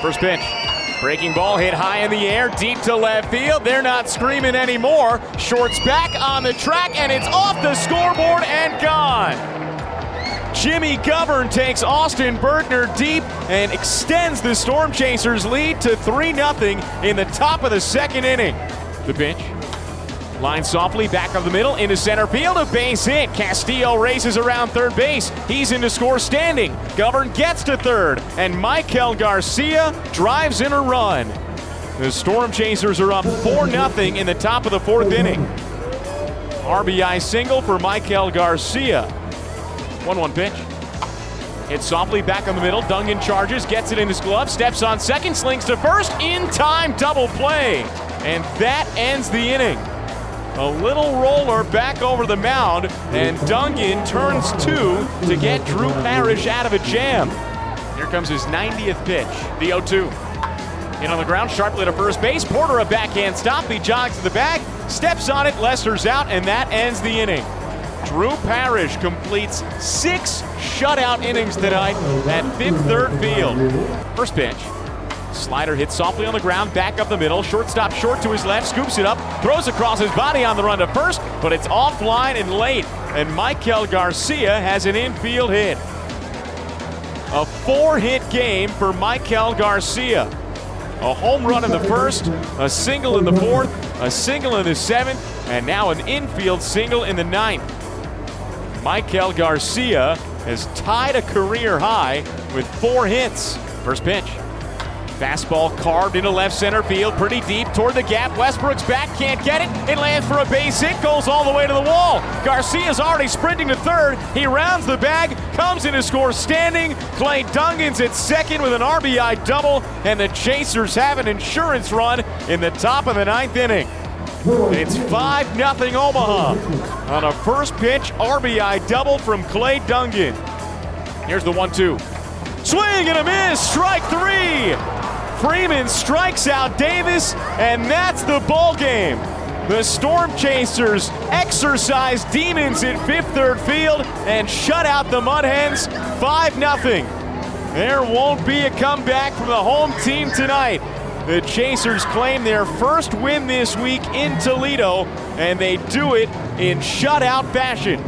First pitch. Breaking ball hit high in the air, deep to left field. They're not screaming anymore. Shorts back on the track, and it's off the scoreboard and gone. Jimmy Govern takes Austin Bergner deep and extends the Storm Chasers lead to 3 0 in the top of the second inning. The pitch. Line softly back of the middle into center field. A base hit. Castillo races around third base. He's in to score standing. Govern gets to third, and Michael Garcia drives in a run. The Storm Chasers are up 4 0 in the top of the fourth inning. RBI single for Michael Garcia. 1 1 pitch. Hit softly back on the middle. Dungan charges, gets it in his glove, steps on second, slings to first. In time, double play. And that ends the inning. A little roller back over the mound, and Dungan turns two to get Drew Parrish out of a jam. Here comes his 90th pitch, the 0 2. In on the ground, sharply to first base. Porter a backhand stop. He jogs to the bag, steps on it. Lester's out, and that ends the inning. Drew Parrish completes six shutout innings tonight at Fifth Third Field. First pitch. Slider hits softly on the ground, back up the middle. Shortstop short to his left, scoops it up, throws across his body on the run to first, but it's offline and late. And Michael Garcia has an infield hit. A four hit game for Michael Garcia. A home run in the first, a single in the fourth, a single in the seventh, and now an infield single in the ninth. Michael Garcia has tied a career high with four hits. First pitch. Fastball carved into left center field, pretty deep toward the gap. Westbrook's back, can't get it. It lands for a base hit, goes all the way to the wall. Garcia's already sprinting to third. He rounds the bag, comes in to score standing. Clay Dungan's at second with an RBI double, and the Chasers have an insurance run in the top of the ninth inning. It's 5 0 Omaha on a first pitch RBI double from Clay Dungan. Here's the 1 2. Swing and a miss, strike three. Freeman strikes out Davis, and that's the ball game. The Storm Chasers exercise demons at Fifth Third Field and shut out the Mud Hens 5 0. There won't be a comeback from the home team tonight. The Chasers claim their first win this week in Toledo, and they do it in shutout fashion.